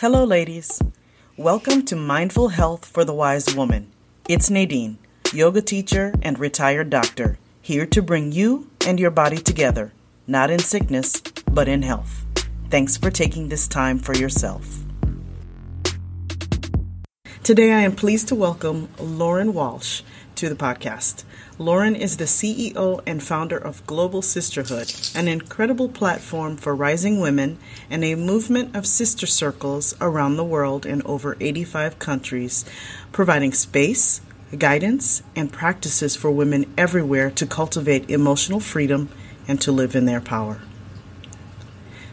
Hello, ladies. Welcome to Mindful Health for the Wise Woman. It's Nadine, yoga teacher and retired doctor, here to bring you and your body together, not in sickness, but in health. Thanks for taking this time for yourself. Today, I am pleased to welcome Lauren Walsh to the podcast. Lauren is the CEO and founder of Global Sisterhood, an incredible platform for rising women and a movement of sister circles around the world in over 85 countries, providing space, guidance, and practices for women everywhere to cultivate emotional freedom and to live in their power.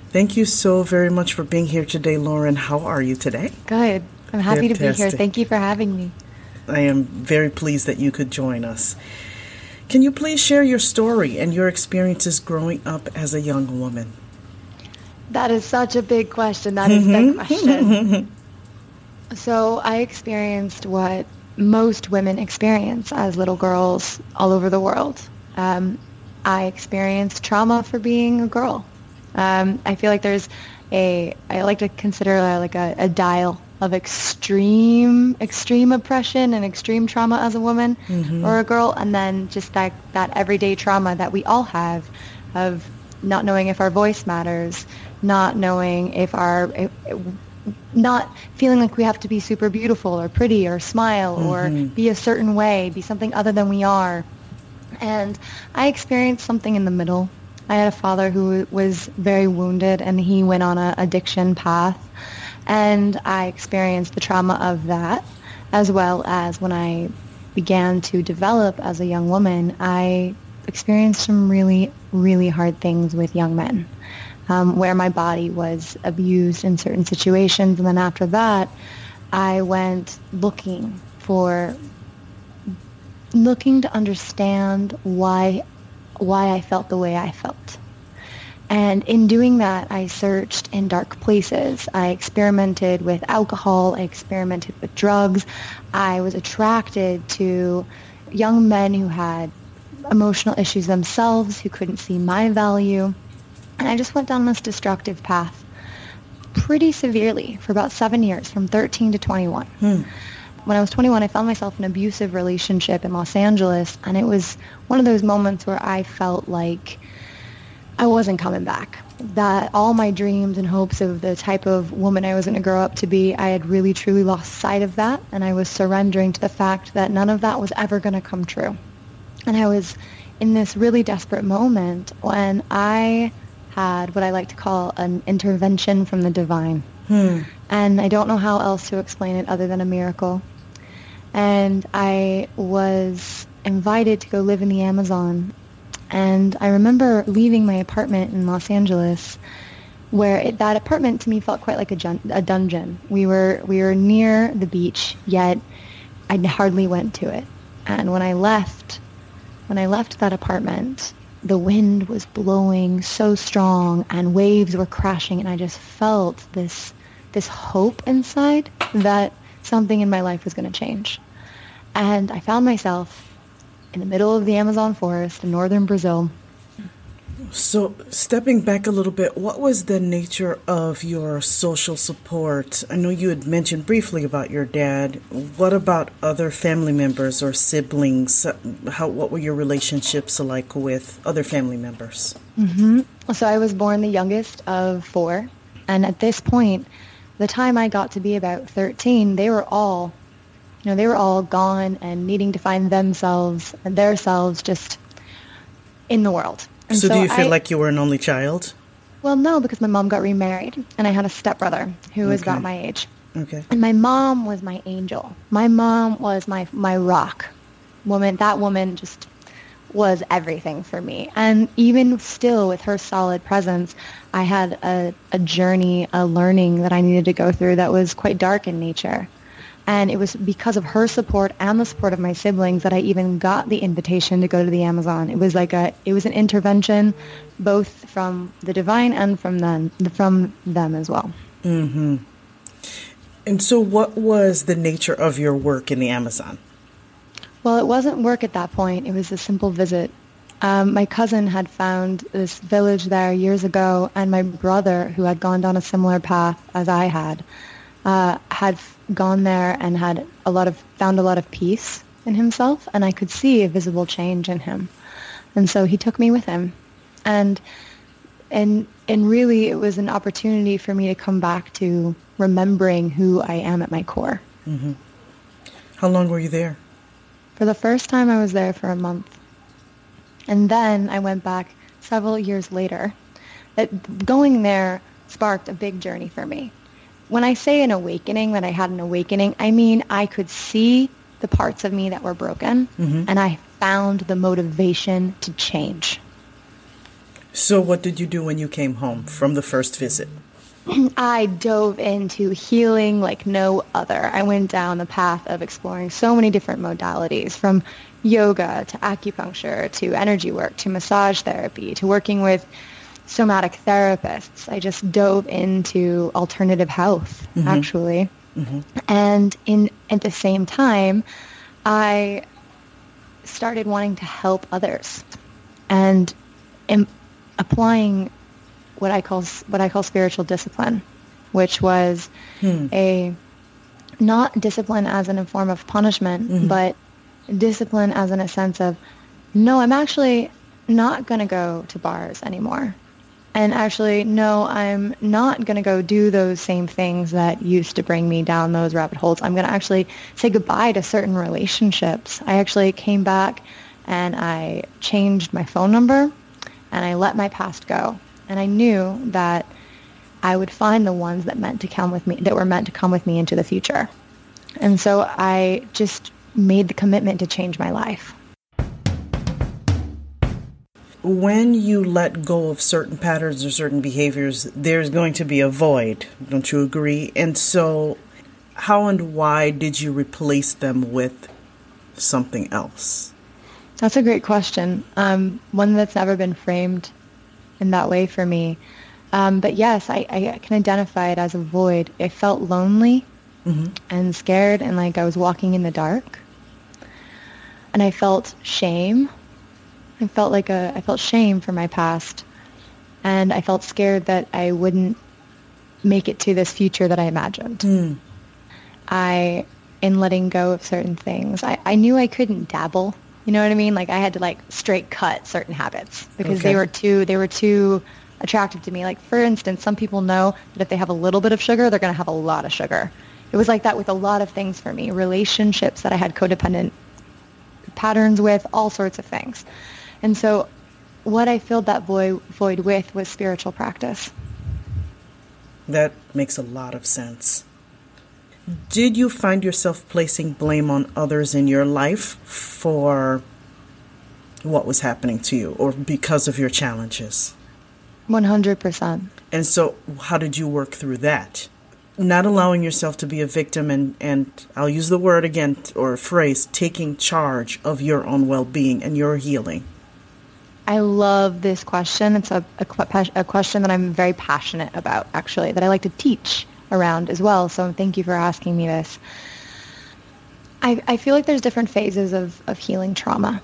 Thank you so very much for being here today, Lauren. How are you today? Good. I'm happy Fantastic. to be here. Thank you for having me. I am very pleased that you could join us. Can you please share your story and your experiences growing up as a young woman? That is such a big question. That is the question. so I experienced what most women experience as little girls all over the world. Um, I experienced trauma for being a girl. Um, I feel like there's a, I like to consider like a, a dial of extreme extreme oppression and extreme trauma as a woman Mm-hmm. or a girl and then just that that everyday trauma that we all have of not knowing if our voice matters not knowing if our not feeling like we have to be super beautiful or pretty or smile or be a certain way be something other than we are and I experienced something in the middle. I had a father who was very wounded and he went on a addiction path. And I experienced the trauma of that as well as when I began to develop as a young woman, I experienced some really, really hard things with young men um, where my body was abused in certain situations. And then after that, I went looking for looking to understand why why I felt the way I felt. And in doing that, I searched in dark places. I experimented with alcohol. I experimented with drugs. I was attracted to young men who had emotional issues themselves, who couldn't see my value. And I just went down this destructive path pretty severely for about seven years, from 13 to 21 hmm. when I was 21, I found myself in an abusive relationship in Los Angeles, and it was one of those moments where I felt like I wasn't coming back. That all my dreams and hopes of the type of woman I was going to grow up to be, I had really truly lost sight of that, and I was surrendering to the fact that none of that was ever going to come true. And I was in this really desperate moment when I had what I like to call an intervention from the divine. Hmm. And I don't know how else to explain it other than a miracle. And I was invited to go live in the Amazon. And I remember leaving my apartment in Los Angeles where it, that apartment to me felt quite like a, a dungeon. We were, we were near the beach, yet I hardly went to it. And when I left, when I left that apartment, the wind was blowing so strong and waves were crashing and I just felt this this hope inside that something in my life was going to change. And I found myself in the middle of the Amazon forest in northern Brazil. So, stepping back a little bit, what was the nature of your social support? I know you had mentioned briefly about your dad. What about other family members or siblings? Uh, how what were your relationships like with other family members? Mm-hmm. So I was born the youngest of four. And at this point, the time I got to be about 13, they were all, you know, they were all gone and needing to find themselves and their selves just in the world. And so, do you feel I- like you were an only child? Well, no, because my mom got remarried and I had a stepbrother who was Okay. about my age. Okay. And my mom was my angel. My mom was my my rock. Woman, that woman just was everything for me. And even still with her solid presence, I had a, a journey, a learning that I needed to go through that was quite dark in nature. And it was because of her support and the support of my siblings that I even got the invitation to go to the Amazon. It was like a, it was an intervention, both from the divine and from them, from them as well. Hmm. And so, what was the nature of your work in the Amazon? Well, it wasn't work at that point. It was a simple visit. Um, my cousin had found this village there years ago, and my brother, who had gone down a similar path as I had, uh, had gone there and had a lot of found a lot of peace in himself, and I could see a visible change in him. And so he took me with him, and and and really it was an opportunity for me to come back to remembering who I am at my core. Mm-hmm. How long were you there? For the first time, I was there for a month, and then I went back several years later. That going there sparked a big journey for me. When I say an awakening, that I had an awakening, I mean I could see the parts of me that were broken, mm-hmm. and I found the motivation to change. So, what did you do when you came home from the first visit? I dove into healing like no other. I went down the path of exploring so many different modalities from yoga to acupuncture to energy work to massage therapy to working with somatic therapists. I just dove into alternative health mm-hmm. actually. Mm-hmm. And in at the same time, I started wanting to help others and applying what I call what I call spiritual discipline, which was hmm. a not discipline as in a form of punishment, mm-hmm. but discipline as in a sense of no, I'm actually not going to go to bars anymore. And actually, no, I'm not going to go do those same things that used to bring me down those rabbit holes. I'm going to actually say goodbye to certain relationships. I actually came back and I changed my phone number and I let my past go. And I knew that I would find the ones that meant to come with me, that were meant to come with me into the future. And so I just made the commitment to change my life when you let go of certain patterns or certain behaviors, there's going to be a void. Don't you agree? And so, how and why did you replace them with something else? That's a great question. Um, one that's never been framed in that way for me. Um, but yes, I, I, can identify it as a void. I felt lonely mm-hmm. and scared and like I was walking in the dark. And I felt shame I felt like a I felt shame for my past, and I felt scared that I wouldn't make it to this future that I imagined. Mm. I, in letting go of certain things, I, I knew I couldn't dabble. You know what I mean? Like I had to like straight cut certain habits because okay. they were too they were too attractive to me. Like for instance, some people know that if they have a little bit of sugar, they're going to have a lot of sugar. It was like that with a lot of things for me. Relationships that I had codependent patterns with, all sorts of things. And so what I filled that void, void with was spiritual practice. That makes a lot of sense. Did you find yourself placing blame on others in your life for what was happening to you or because of your challenges? 100%. And so, how did you work through that? Not allowing yourself to be a victim, and, and I'll use the word again or phrase, taking charge of your own well being and your healing. I love this question. It's a, a, a, question that I'm very passionate about, actually, that I like to teach around as well. So thank you for asking me this. I, I feel like there's different phases of, of healing trauma.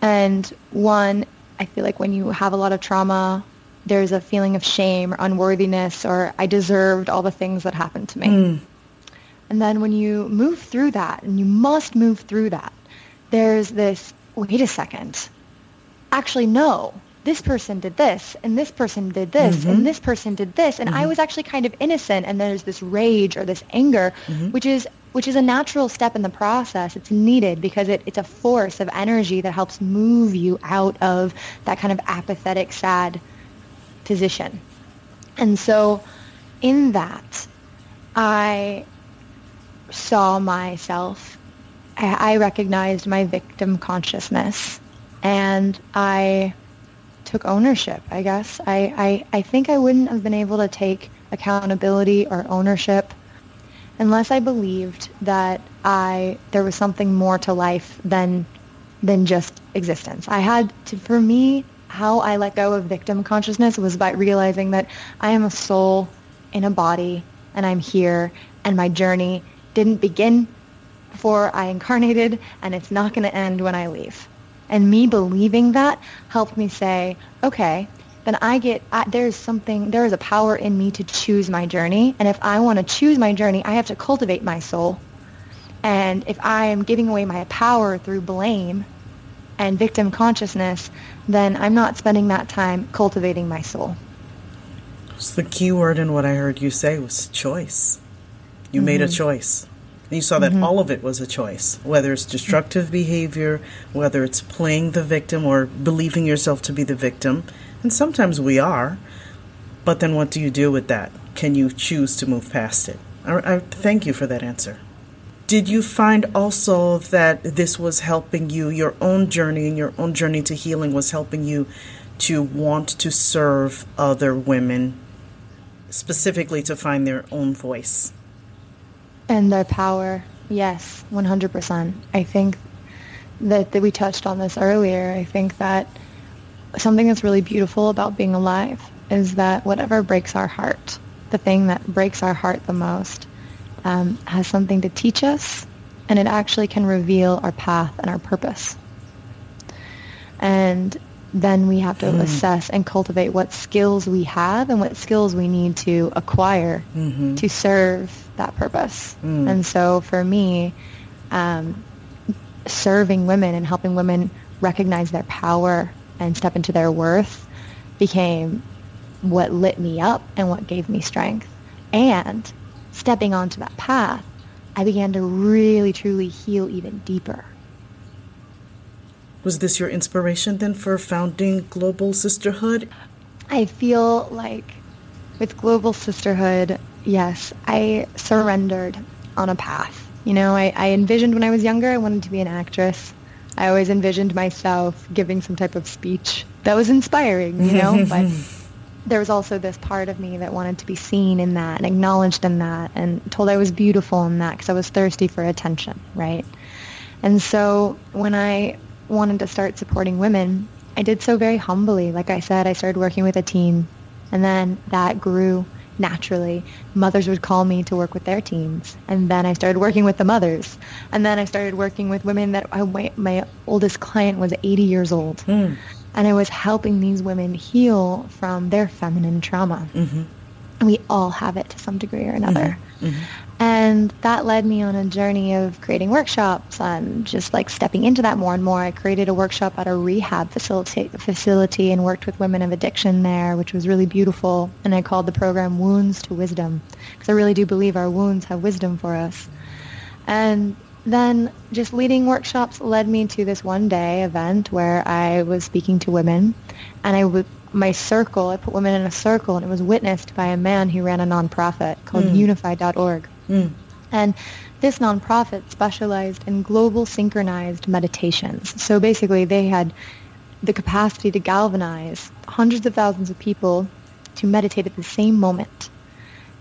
And one, I feel like when you have a lot of trauma, there's a feeling of shame or unworthiness or I deserved all the things that happened to me. Mm. And then when you move through that, and you must move through that, there's this, wait a second, actually no this person did this and this person did this mm-hmm. and this person did this and mm-hmm. i was actually kind of innocent and there's this rage or this anger mm-hmm. which is which is a natural step in the process it's needed because it, it's a force of energy that helps move you out of that kind of apathetic sad position and so in that i saw myself I, I recognized my victim consciousness and I took ownership, I guess. I, I, I think I wouldn't have been able to take accountability or ownership unless I believed that I there was something more to life than than just existence. I had to for me how I let go of victim consciousness was by realizing that I am a soul in a body and I'm here and my journey didn't begin before I incarnated and it's not going to end when I leave. And me believing that helped me say, okay, then I get I, there's something there is a power in me to choose my journey, and if I want to choose my journey, I have to cultivate my soul. And if I am giving away my power through blame and victim consciousness, then I'm not spending that time cultivating my soul. So the key word in what I heard you say was choice. You mm-hmm. made a mm-hmm. choice. And you saw that mm-hmm. all of it was a choice, whether it's destructive behavior, whether it's playing the victim or believing yourself to be the victim. And sometimes we are. But then what do you do with that? Can you choose to move past it? I, I thank you for that answer. Did you find also that this was helping you, your own journey and your own journey to healing was helping you to want to serve other women, specifically to find their own voice? And their power, yes, 100%. I think that, that we touched on this earlier. I think that something that's really beautiful about being alive is that whatever breaks our heart, the thing that breaks our heart the most, um, has something to teach us, and it actually can reveal our path and our purpose. And then we have to mm. assess and cultivate what skills we have and what skills we need to acquire mm-hmm. to serve that purpose. Mm. And so for me, um, serving women and helping women recognize their power and step into their worth became what lit me up and what gave me strength. And stepping onto that path, I began to really, truly heal even deeper. Was this your inspiration then for founding Global Sisterhood? I feel like with Global Sisterhood, yes, I surrendered on a path. You know, I, I envisioned when I was younger I wanted to be an actress. I always envisioned myself giving some type of speech that was inspiring, you know, but there was also this part of me that wanted to be seen in that and acknowledged in that and told I was beautiful in that because I was thirsty for attention, right? And so when I wanted to start supporting women, I did so very humbly. Like I said, I started working with a team and then that grew naturally. Mothers would call me to work with their teams. And then I started working with the mothers. And then I started working with women that I, my, my oldest client was 80 years old. Mm and I was helping these women heal from their feminine trauma. Mm-hmm. We all have it to some degree or another. Mm-hmm. Mm-hmm. And that led me on a journey of creating workshops and just like stepping into that more and more. I created a workshop at a rehab facility, facility and worked with women of addiction there, which was really beautiful. And I called the program Wounds to Wisdom because I really do believe our wounds have wisdom for us. And then just leading workshops led me to this one day event where I was speaking to women and I would my circle, I put women in a circle and it was witnessed by a man who ran a nonprofit called mm. unify.org. Mm. And this nonprofit specialized in global synchronized meditations. So basically they had the capacity to galvanize hundreds of thousands of people to meditate at the same moment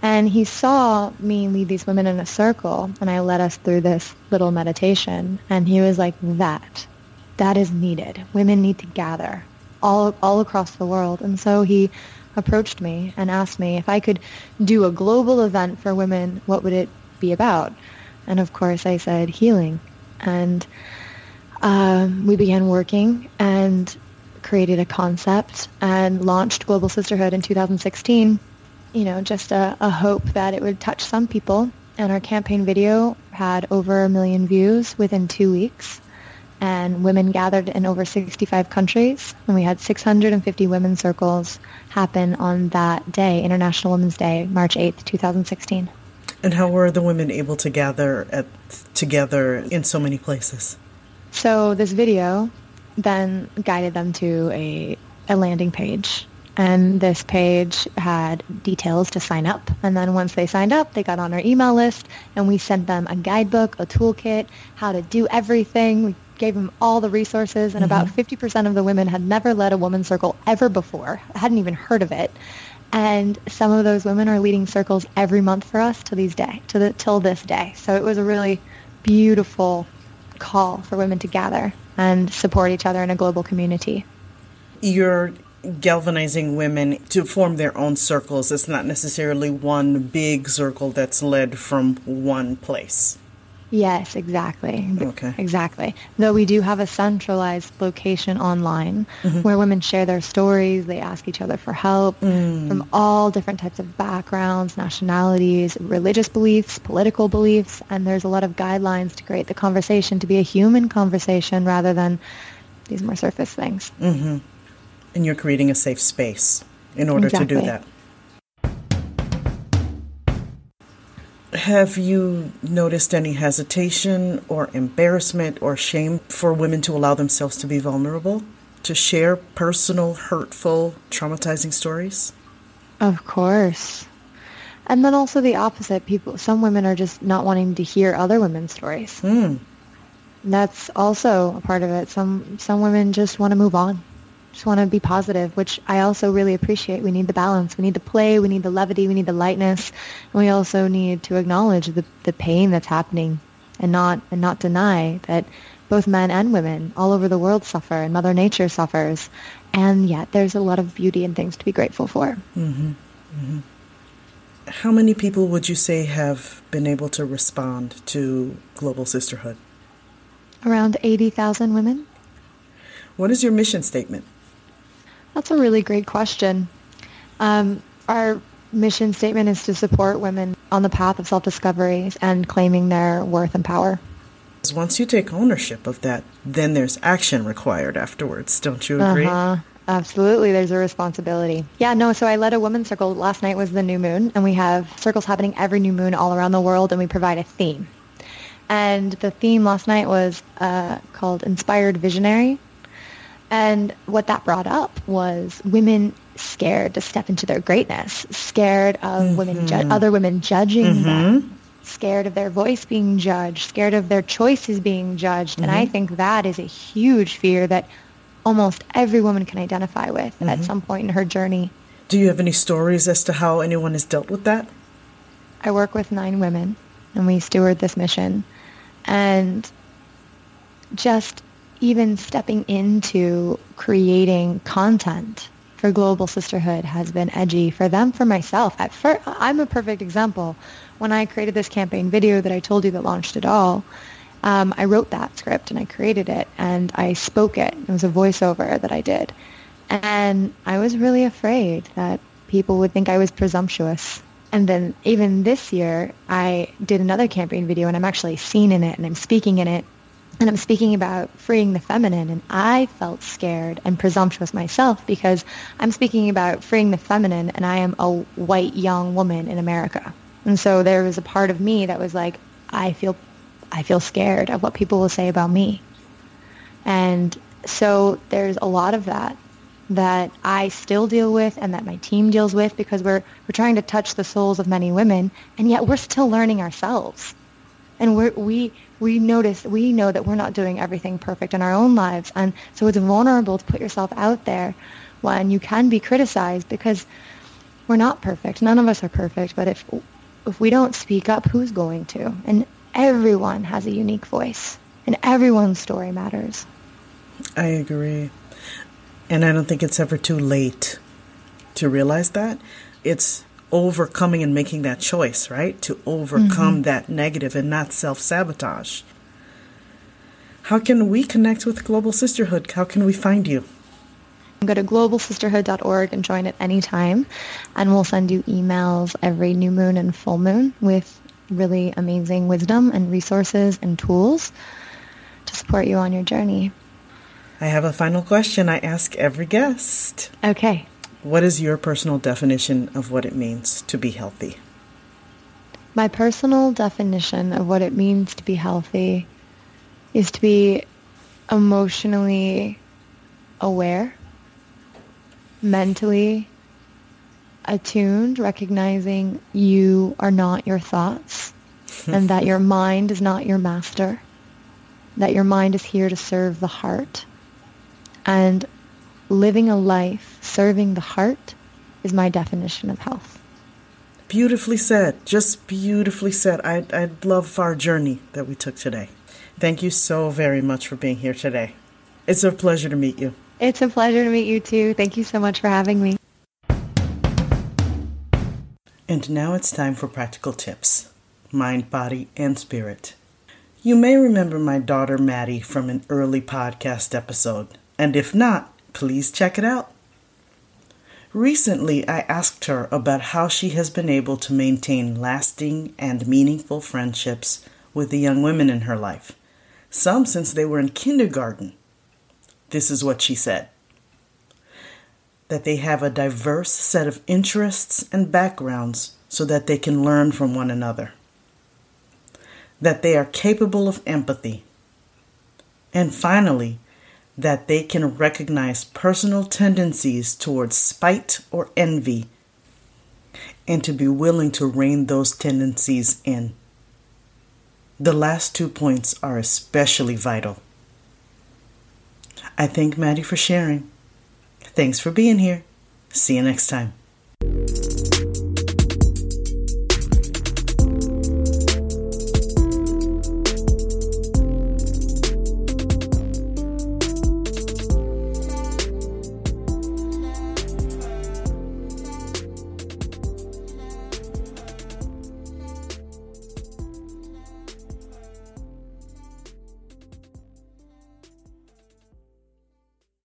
and he saw me lead these women in a circle, and I led us through this little meditation. And he was like, that, that is needed. Women need to gather all, all across the world. And so he approached me and asked me if I could do a global event for women, what would it be about? And of course I said healing. And um, we began working and created a concept and launched Global Sisterhood in 2016 you know, just a, a hope that it would touch some people. And our campaign video had over a million views within two weeks. And women gathered in over 65 countries. And we had 650 women's circles happen on that day, International Women's Day, March 8th, 2016. And how were the women able to gather at, together in so many places? So this video then guided them to a, a landing page and this page had details to sign up. And then once they signed up, they got on our email list and we sent them a guidebook, a toolkit, how to do everything. We gave them all the resources and mm-hmm. about 50% of the women had never led a women's circle ever before, hadn't even heard of it. And some of those women are leading circles every month for us to these day, to the till this day. So it was a really beautiful call for women to gather and support each other in a global community. You're galvanizing women to form their own circles. It's not necessarily one big circle that's led from one place. Yes, exactly. Okay. Exactly. Though we do have a centralized location online mm-hmm. where women share their stories, they ask each other for help mm. from all different types of backgrounds, nationalities, religious beliefs, political beliefs, and there's a lot of guidelines to create the conversation to be a human conversation rather than these more surface things. Mm-hmm. And you're creating a safe space in order to do that. Have you noticed any hesitation or embarrassment or shame for women to allow themselves to be vulnerable, to share personal, hurtful, traumatizing stories? Of course. And then also the opposite. People, some women are just not wanting to hear other women's stories. Hmm. That's also a part of it. Some some women just want to move on, just want to be positive, which I also really appreciate. We need the balance. We need the play. We need the levity. We need the lightness. And we also need to acknowledge the the pain that's happening, and not and not deny that both men and women all over the world suffer, and Mother Nature suffers, and yet there's a lot of beauty and things to be grateful for. Mhm. Mhm. How many people would you say have been able to respond to Global Sisterhood? Around eighty thousand women. What is your mission statement? That's a really great question. Um, our mission statement is to support women on the path of self-discovery and claiming their worth and power. Once you take ownership of that, then there's action required afterwards. Don't you agree? Uh-huh. Absolutely, there's a responsibility. Yeah, no, so I led a women's circle. Last night was the new moon, and we have circles happening every new moon all around the world, and we provide a theme. And the theme last night was uh, called Inspired Visionary. And what that brought up was women scared to step into their greatness, scared of women, ju- mm-hmm. other women judging them, mm-hmm. scared of their voice being judged, scared of their choices being judged. And I mm-hmm. think that is a huge fear that almost every woman can identify with at some point in her journey. Do you have any stories as to how anyone has dealt with that? I work with nine women and we steward this mission. And just even stepping into creating content for Global Sisterhood has been edgy for them, for myself. At first, I'm a perfect example. When I created this campaign video that I told you that launched it all, um, I wrote that script and I created it and I spoke it. It was a voiceover that I did. And I was really afraid that people would think I was presumptuous. And then even this year, I did another campaign video and I'm actually seen in it and I'm speaking in it. And I'm speaking about freeing the feminine. And I felt scared and presumptuous myself because I'm speaking about freeing the feminine and I am a white young woman in America. And so there was a part of me that was like, I feel, I feel scared of what people will say about me. And so there's a lot of that that I still deal with and that my team deals with because we're we're trying to touch the souls of many women and yet we're still learning ourselves. And we're, we we notice we know that we're not doing everything perfect in our own lives and so it's vulnerable to put yourself out there when you can be criticized because we're not perfect. None of us are perfect, but if if we don't speak up, who's going to? And everyone has a unique voice and everyone's story matters. I agree. And I don't think it's ever too late to realize that. It's overcoming and making that choice, right? To overcome mm-hmm. that negative and not self sabotage. How can we connect with Global Sisterhood? How can we find you? Go to globalsisterhood.org and join at any time, and we'll send you emails every new moon and full moon with really amazing wisdom and resources and tools to support you on your journey. I have a final question I ask every guest. Okay. What is your personal definition of what it means to be healthy? My personal definition of what it means to be healthy is to be emotionally aware, mentally attuned, recognizing you are not your thoughts and that your mind is not your master, that your mind is here to serve the heart. And living a life serving the heart is my definition of health. Beautifully said. Just beautifully said. I, I love our journey that we took today. Thank you so very much for being here today. It's a pleasure to meet you. It's a pleasure to meet you too. Thank you so much for having me. And now it's time for practical tips mind, body, and spirit. You may remember my daughter Maddie from an early podcast episode, and if not, please check it out. Recently, I asked her about how she has been able to maintain lasting and meaningful friendships with the young women in her life, some since they were in kindergarten. This is what she said that they have a diverse set of interests and backgrounds so that they can learn from one another, that they are capable of empathy, and finally, that they can recognize personal tendencies towards spite or envy and to be willing to rein those tendencies in. The last two points are especially vital. I thank Maddie for sharing. Thanks for being here. See you next time.